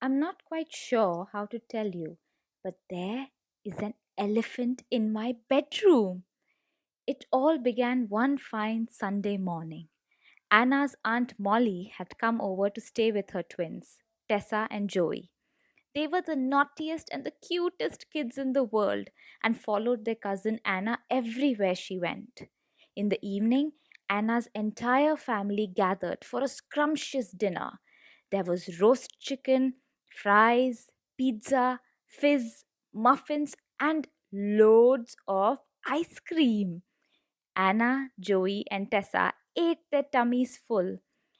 I'm not quite sure how to tell you, but there is an elephant in my bedroom. It all began one fine Sunday morning. Anna's Aunt Molly had come over to stay with her twins, Tessa and Joey. They were the naughtiest and the cutest kids in the world and followed their cousin Anna everywhere she went. In the evening, Anna's entire family gathered for a scrumptious dinner. There was roast chicken, fries, pizza, fizz, muffins, and loads of ice cream. Anna, Joey, and Tessa ate their tummies full,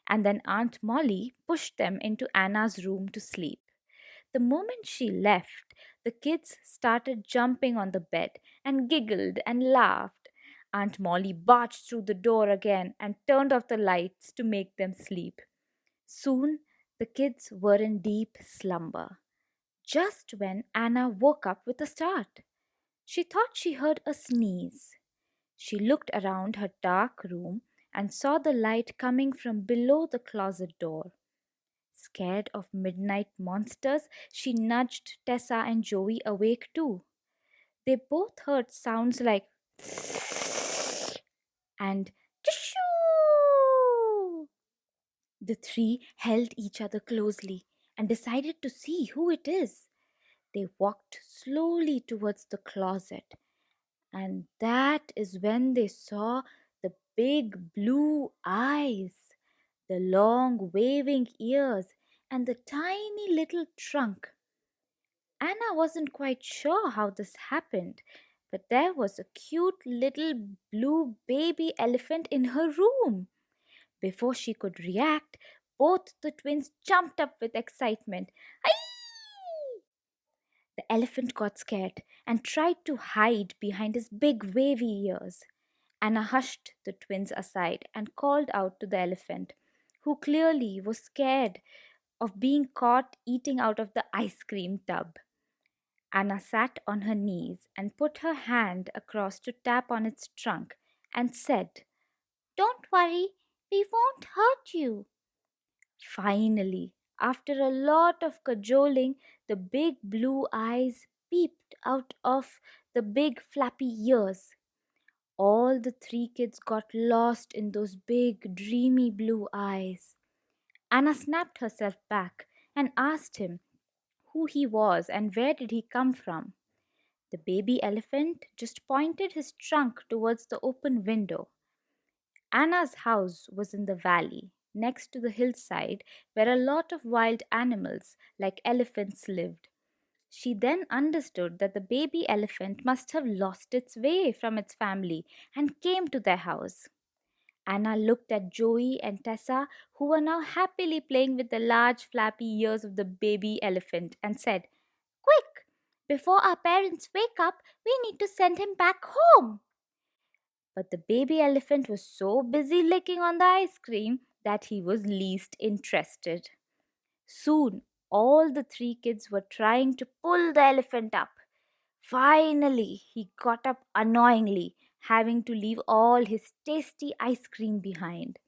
and then Aunt Molly pushed them into Anna's room to sleep. The moment she left, the kids started jumping on the bed and giggled and laughed. Aunt Molly barged through the door again and turned off the lights to make them sleep. Soon the kids were in deep slumber. Just when Anna woke up with a start, she thought she heard a sneeze. She looked around her dark room and saw the light coming from below the closet door. Scared of midnight monsters, she nudged Tessa and Joey awake too. They both heard sounds like and The three held each other closely and decided to see who it is. They walked slowly towards the closet, and that is when they saw the big blue eyes, the long waving ears, and the tiny little trunk. Anna wasn't quite sure how this happened, but there was a cute little blue baby elephant in her room. Before she could react, both the twins jumped up with excitement. Aye! The elephant got scared and tried to hide behind his big wavy ears. Anna hushed the twins aside and called out to the elephant, who clearly was scared of being caught eating out of the ice cream tub. Anna sat on her knees and put her hand across to tap on its trunk and said, Don't worry, we won't hurt you. Finally, after a lot of cajoling, the big blue eyes peeped out of the big flappy ears. All the three kids got lost in those big, dreamy blue eyes. Anna snapped herself back and asked him who he was and where did he come from. The baby elephant just pointed his trunk towards the open window. Anna's house was in the valley, next to the hillside where a lot of wild animals like elephants lived. She then understood that the baby elephant must have lost its way from its family and came to their house. Anna looked at Joey and Tessa, who were now happily playing with the large flappy ears of the baby elephant, and said, Quick! Before our parents wake up, we need to send him back home. But the baby elephant was so busy licking on the ice cream that he was least interested. Soon, all the three kids were trying to pull the elephant up. Finally, he got up annoyingly having to leave all his tasty ice cream behind.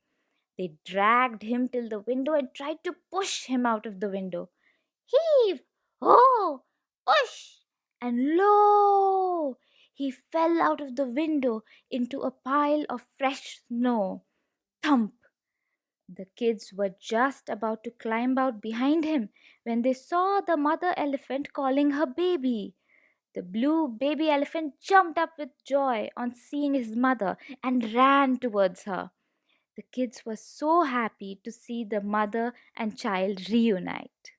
They dragged him till the window and tried to push him out of the window. Heave! Ho! Push! And lo! He fell out of the window into a pile of fresh snow. Thump! The kids were just about to climb out behind him when they saw the mother elephant calling her baby. The blue baby elephant jumped up with joy on seeing his mother and ran towards her. The kids were so happy to see the mother and child reunite.